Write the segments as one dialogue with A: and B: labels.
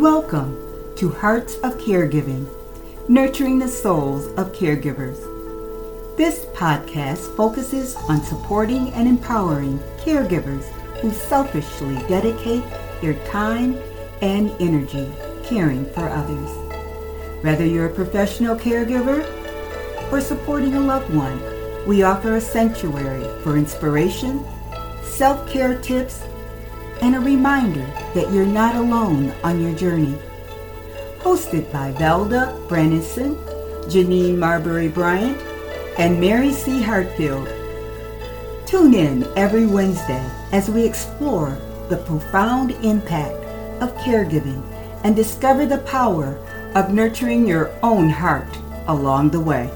A: Welcome to Hearts of Caregiving, nurturing the souls of caregivers. This podcast focuses on supporting and empowering caregivers who selfishly dedicate their time and energy caring for others. Whether you're a professional caregiver or supporting a loved one, we offer a sanctuary for inspiration, self care tips, and a reminder that you're not alone on your journey. Hosted by Valda Branison, Janine Marbury Bryant, and Mary C. Hartfield. Tune in every Wednesday as we explore the profound impact of caregiving and discover the power of nurturing your own heart along the way.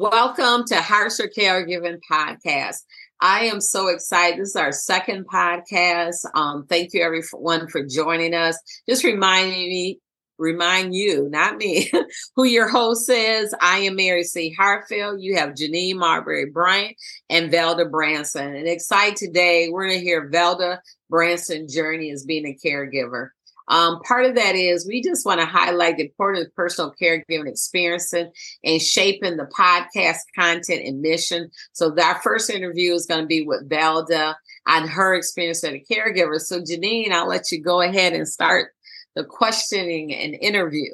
B: Welcome to Hearts of Caregiving Podcast. I am so excited. This is our second podcast. Um, thank you everyone for joining us. Just reminding me, remind you, not me, who your host is. I am Mary C. Hartfield. You have Janine Marbury Bryant and Valda Branison. And excited today, we're going to hear Valda Branison journey as being a caregiver. Um, part of that is we just want to highlight the importance of personal caregiving experience and shaping the podcast content and mission. So that first interview is going to be with Valda on her experience as a caregiver. So Janine, I'll let you go ahead and start the questioning and interview.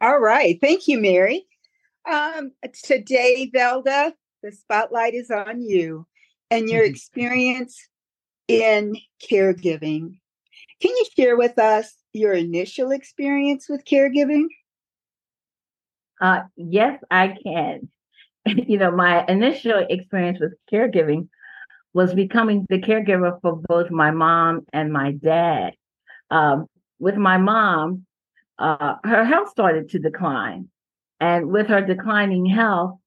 C: All right. Thank you, Mary. Um, today, Valda, the spotlight is on you and your experience in caregiving. Can you share with us your initial experience with caregiving?
D: Uh, yes, I can. you know, my initial experience with caregiving was becoming the caregiver for both my mom and my dad. Um, with my mom, uh, her health started to decline. And with her declining health,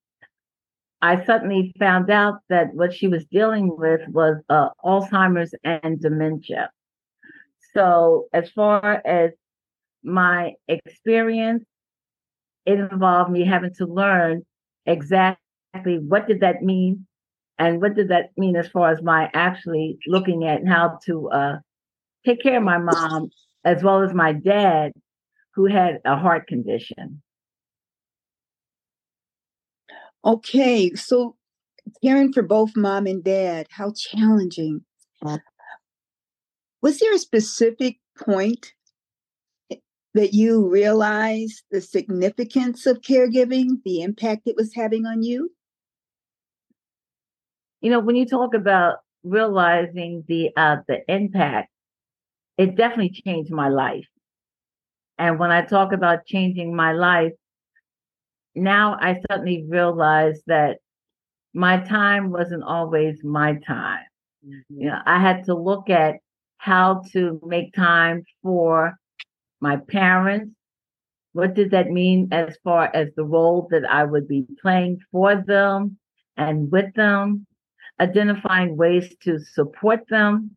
D: I suddenly found out that what she was dealing with was uh, Alzheimer's and dementia. So, as far as my experience, it involved me having to learn exactly what did that mean and what did that mean as far as my actually looking at how to uh, take care of my mom as well as my dad who had a heart condition.
C: Okay so caring for both mom and dad how challenging was there a specific point that you realized the significance of caregiving, the impact it was having on you?
D: You know, when you talk about realizing the uh, the impact, it definitely changed my life. And when I talk about changing my life, now I suddenly realize that my time wasn't always my time. Mm-hmm. You know, I had to look at how to make time for my parents. What does that mean as far as the role that I would be playing for them and with them? Identifying ways to support them.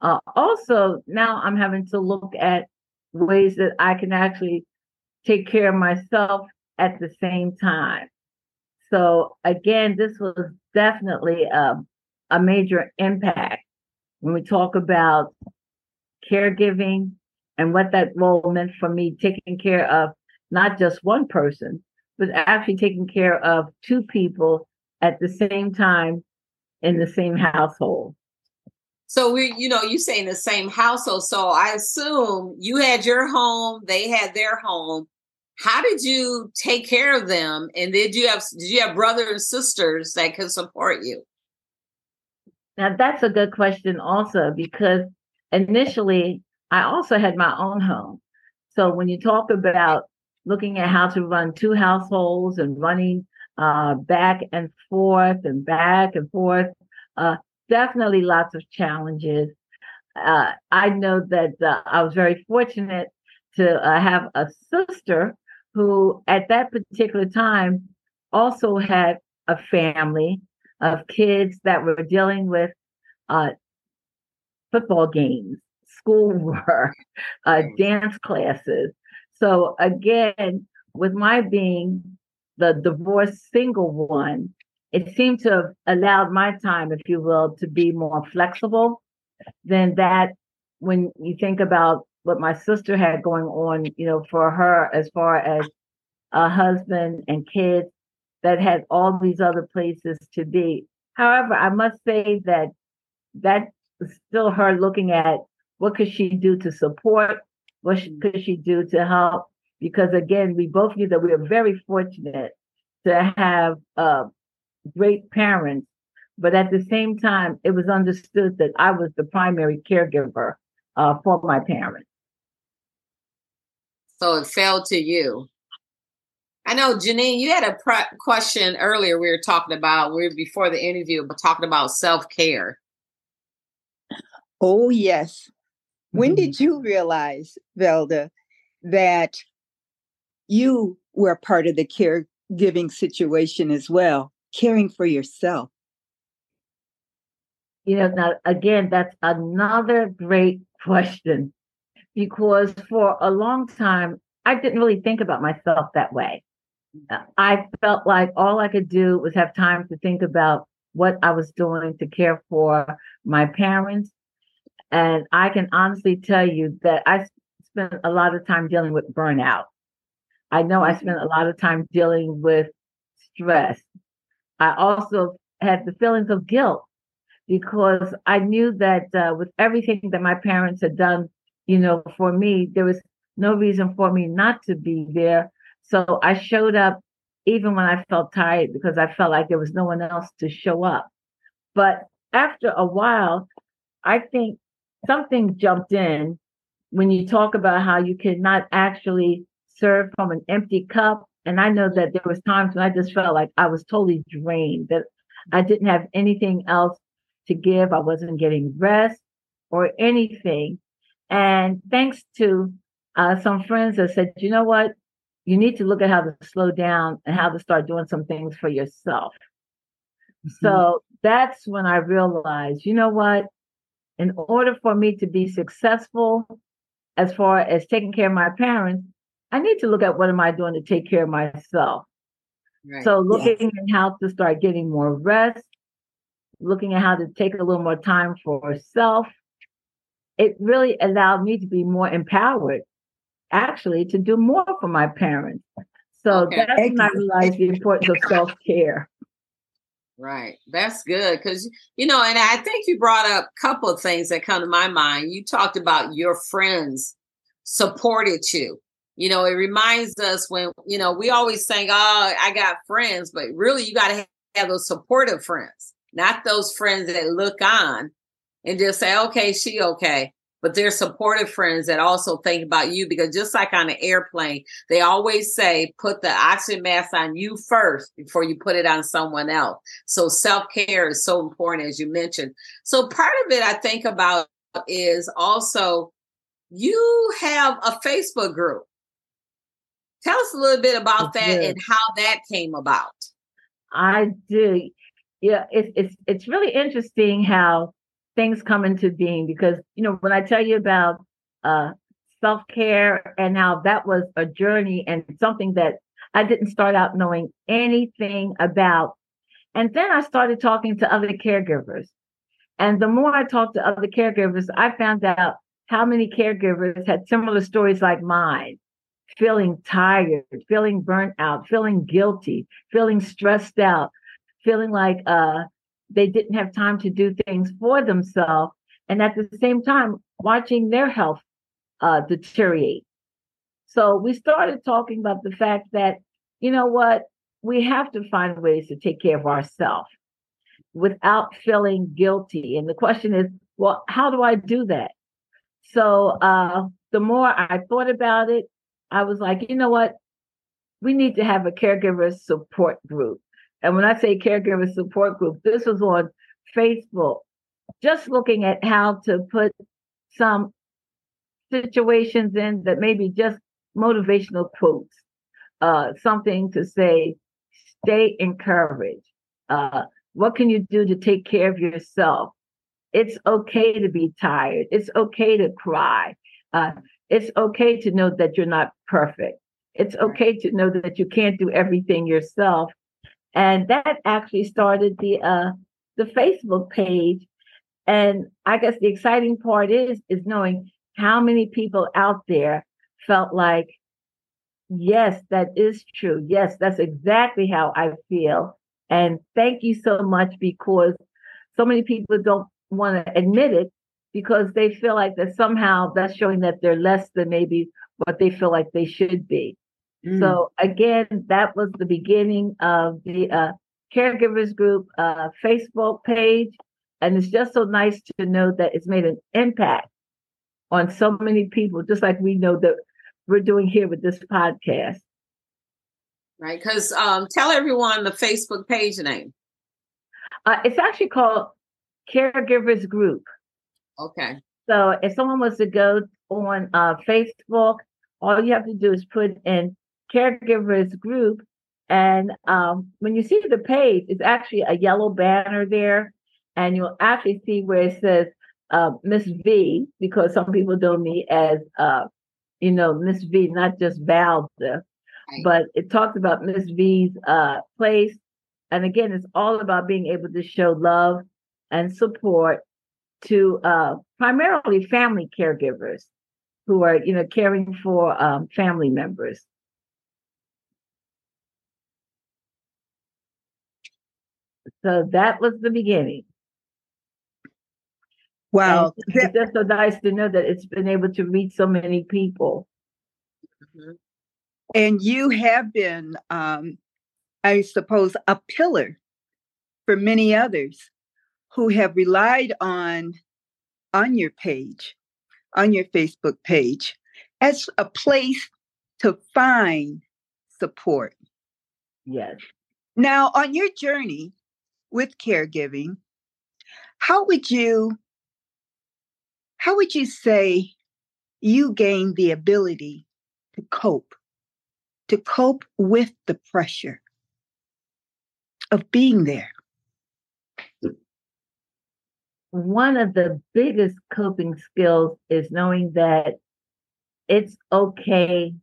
D: Uh, also, now I'm having to look at ways that I can actually take care of myself at the same time. So, again, this was definitely a, a major impact when we talk about caregiving and what that role meant for me, taking care of not just one person, but actually taking care of two people at the same time in the same household.
B: So we, you know, you say in the same household. So I assume you had your home, they had their home. How did you take care of them? And did you have did you have brothers and sisters that could support you?
D: Now, that's a good question, also, because initially I also had my own home. So when you talk about looking at how to run two households and running uh, back and forth and back and forth, uh, definitely lots of challenges. Uh, I know that uh, I was very fortunate to uh, have a sister who, at that particular time, also had a family of kids that were dealing with uh, football games, schoolwork, uh, dance classes. So again, with my being the divorced single one, it seemed to have allowed my time, if you will, to be more flexible than that when you think about what my sister had going on, you know, for her as far as a husband and kids that had all these other places to be. However, I must say that that's still her looking at what could she do to support, what could she do to help? Because again, we both knew that we were very fortunate to have uh, great parents, but at the same time, it was understood that I was the primary caregiver uh, for my parents.
B: So it fell to you. I know, Janine, you had a pre- question earlier. We were talking about we were before the interview, but talking about self care.
C: Oh yes. When mm-hmm. did you realize, Valda, that you were part of the caregiving situation as well, caring for yourself?
D: You know, now again, that's another great question because for a long time, I didn't really think about myself that way. I felt like all I could do was have time to think about what I was doing to care for my parents. And I can honestly tell you that I spent a lot of time dealing with burnout. I know I spent a lot of time dealing with stress. I also had the feelings of guilt because I knew that uh, with everything that my parents had done, you know, for me, there was no reason for me not to be there. So I showed up even when I felt tired because I felt like there was no one else to show up. But after a while, I think something jumped in when you talk about how you cannot actually serve from an empty cup. And I know that there was times when I just felt like I was totally drained, that I didn't have anything else to give. I wasn't getting rest or anything. And thanks to uh, some friends that said, you know what? You need to look at how to slow down and how to start doing some things for yourself. Mm-hmm. So that's when I realized, you know what? In order for me to be successful as far as taking care of my parents, I need to look at what am I doing to take care of myself. Right. So looking yes. at how to start getting more rest, looking at how to take a little more time for self, it really allowed me to be more empowered, actually, to do more for my parents. So okay. that's when I realized the importance of self care.
B: Right. That's good. Cause you know, and I think you brought up a couple of things that come to my mind. You talked about your friends supported you. You know, it reminds us when, you know, we always think, oh, I got friends, but really you got to have those supportive friends not those friends that look on and just say, okay, she okay. But they're supportive friends that also think about you because just like on an airplane, they always say, put the oxygen mask on you first before you put it on someone else. So self care is so important, as you mentioned. So part of it I think about is also you have a Facebook group. Tell us a little bit about that and how that came about.
D: I do yeah, it's it's it's really interesting how things come into being because you know when I tell you about uh, self care and how that was a journey and something that I didn't start out knowing anything about, and then I started talking to other caregivers, and the more I talked to other caregivers, I found out how many caregivers had similar stories like mine feeling tired, feeling burnt out, feeling guilty, feeling stressed out, feeling like uh, they didn't have time to do things for themselves, and at the same time watching their health uh, deteriorate. So we started talking about the fact that you know what we have to find ways to take care of ourselves without feeling guilty. And the question is, well, how do I do that? So uh, the more I thought about it, I was like, you know what? We need to have a caregiver support group. And when I say caregiver support group, this was on Facebook, just looking at how to put some situations in that maybe just motivational quotes, uh, something to say, stay encouraged. Uh, what can you do to take care of yourself? It's okay to be tired. It's okay to cry. Uh, it's okay to know that you're not perfect. It's okay to know that you can't do everything yourself and that actually started the uh the Facebook page. And I guess the exciting part is is knowing how many people out there felt like, yes, that is true. Yes, that's exactly how I feel. And thank you so much because so many people don't want to admit it because they feel like that somehow that's showing that they're less than maybe what they feel like they should be. Mm. So again, that was the beginning of the uh, caregivers group uh, Facebook page, and it's just so nice to know that it's made an impact on so many people, just like we know that we're doing here with this podcast.
B: Right, because um, tell everyone the Facebook page name.
D: Uh, it's actually called Caregivers Group.
B: Okay.
D: So if someone was to go on uh, Facebook, all you have to do is put in Caregivers Group. And um, when you see the page, it's actually a yellow banner there. And you'll actually see where it says uh, Miss V, because some people know me as, uh, you know, Miss V, not just Valda, right. but it talks about Miss V's uh, place. And again, it's all about being able to show love and support to uh, primarily family caregivers who are, you know, caring for um, family members. So that was the beginning.
C: Wow.
D: it's just so nice to know that it's been able to reach so many people.
C: Mm-hmm. And you have been, um, I suppose, a pillar for many others who have relied on on your page, on your Facebook page, as a place to find support.
D: Yes.
C: Now, on your journey with caregiving, how would you how would you say you gained the ability to cope, to cope with the pressure of being there?
D: one of the biggest coping skills is knowing that it's okay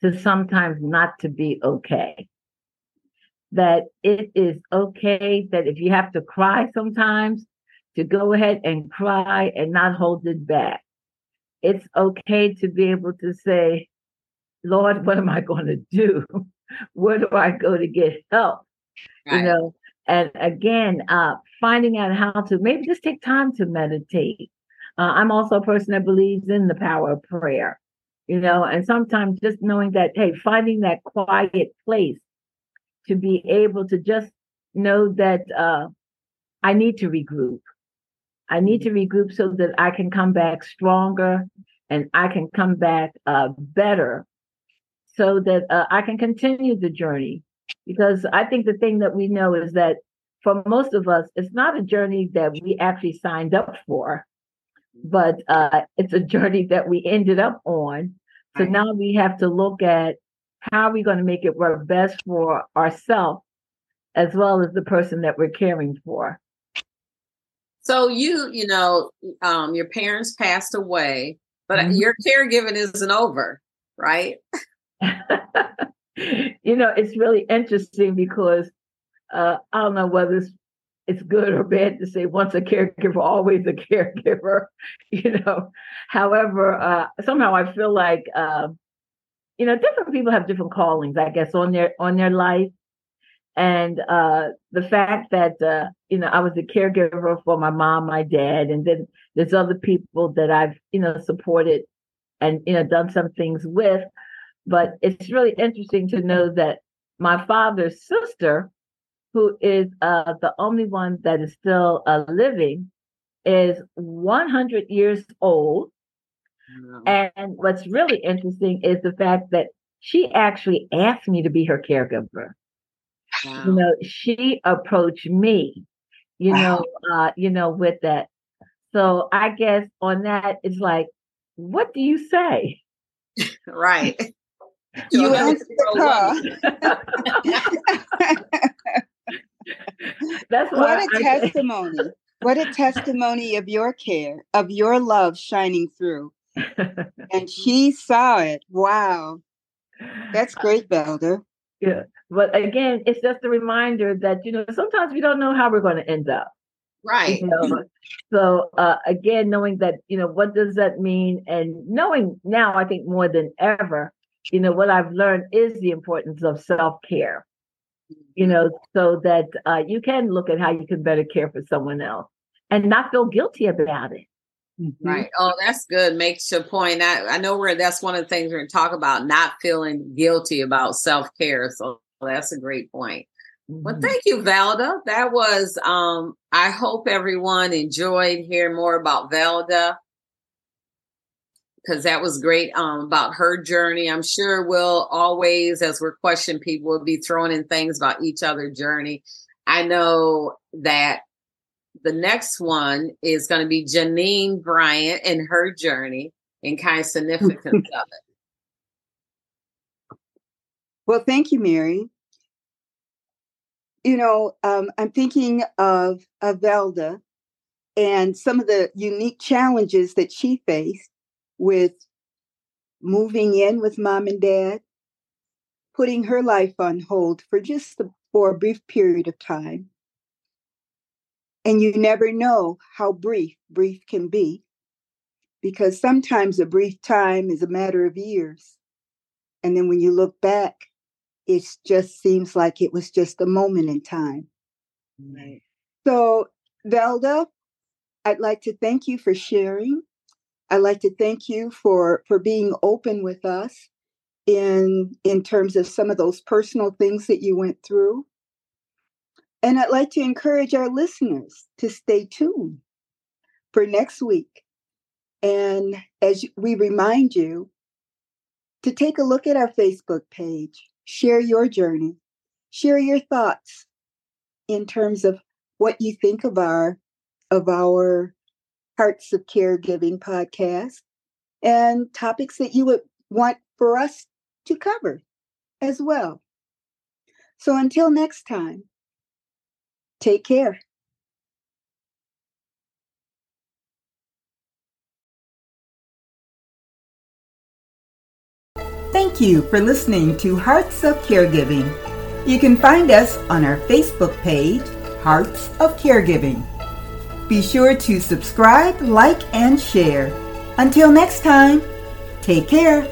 D: to sometimes not to be okay. That it is okay that if you have to cry sometimes, to go ahead and cry and not hold it back. It's okay to be able to say, Lord, what am I going to do? Where do I go to get help? Right. You know, and again, uh, finding out how to maybe just take time to meditate. Uh, I'm also a person that believes in the power of prayer, you know, and sometimes just knowing that, hey, finding that quiet place to be able to just know that uh, I need to regroup. I need to regroup so that I can come back stronger and I can come back uh, better so that uh, I can continue the journey because I think the thing that we know is that for most of us, it's not a journey that we actually signed up for, but uh, it's a journey that we ended up on. So now we have to look at how are we going to make it work best for ourselves as well as the person that we're caring for.
B: So you, you know, um, your parents passed away, but mm-hmm. your caregiving isn't over, right?
D: you know, it's really interesting because uh, I don't know whether it's, it's good or bad to say once a caregiver, always a caregiver. You know, however, uh, somehow I feel like uh, you know different people have different callings, I guess, on their on their life. And uh, the fact that uh, you know I was a caregiver for my mom, my dad, and then there's other people that I've you know supported and you know done some things with but it's really interesting to know that my father's sister, who is uh, the only one that is still uh, living, is 100 years old. And what's really interesting is the fact that she actually asked me to be her caregiver. Wow. You know, she approached me, you wow. know, uh, you know, with that. So I guess on that, it's like, what do you say?
B: right.
C: You answered her. That's what a I testimony. What a testimony of your care, of your love shining through. and she saw it. Wow. That's great, Valda.
D: Yeah. But again, it's just a reminder that, you know, sometimes we don't know how we're going to end up.
B: Right.
D: You know? so uh, again, knowing that, you know, what does that mean? And knowing now, I think more than ever, you know, what I've learned is the importance of self care, you know, so that uh, you can look at how you can better care for someone else and not feel guilty about it.
B: Mm-hmm. Right. Oh, that's good. Makes your point. I, I know where that's one of the things we're going to talk about, not feeling guilty about self care. So that's a great point. Mm-hmm. Well, thank you, Valda. That was, um, I hope everyone enjoyed hearing more about Valda because that was great um, about her journey. I'm sure we'll always, as we're questioning people, will be throwing in things about each other journey. I know that the next one is going to be Janine Bryant and her journey and kind of significance of it.
C: Well, thank you, Mary. You know, um, I'm thinking of, of Valda and some of the unique challenges that she faced with moving in with mom and dad, putting her life on hold for just a, for a brief period of time. And you never know how brief brief can be because sometimes a brief time is a matter of years. And then when you look back, it just seems like it was just a moment in time. Right. So, Valda, I'd like to thank you for sharing. I'd like to thank you for for being open with us in in terms of some of those personal things that you went through. And I'd like to encourage our listeners to stay tuned for next week. And as we remind you to take a look at our Facebook page, share your journey, share your thoughts in terms of what you think of our of our Hearts of Caregiving podcast and topics that you would want for us to cover as well. So until next time, Take care.
A: Thank you for listening to Hearts of Caregiving. You can find us on our Facebook page, Hearts of Caregiving. Be sure to subscribe, like, and share. Until next time, take care.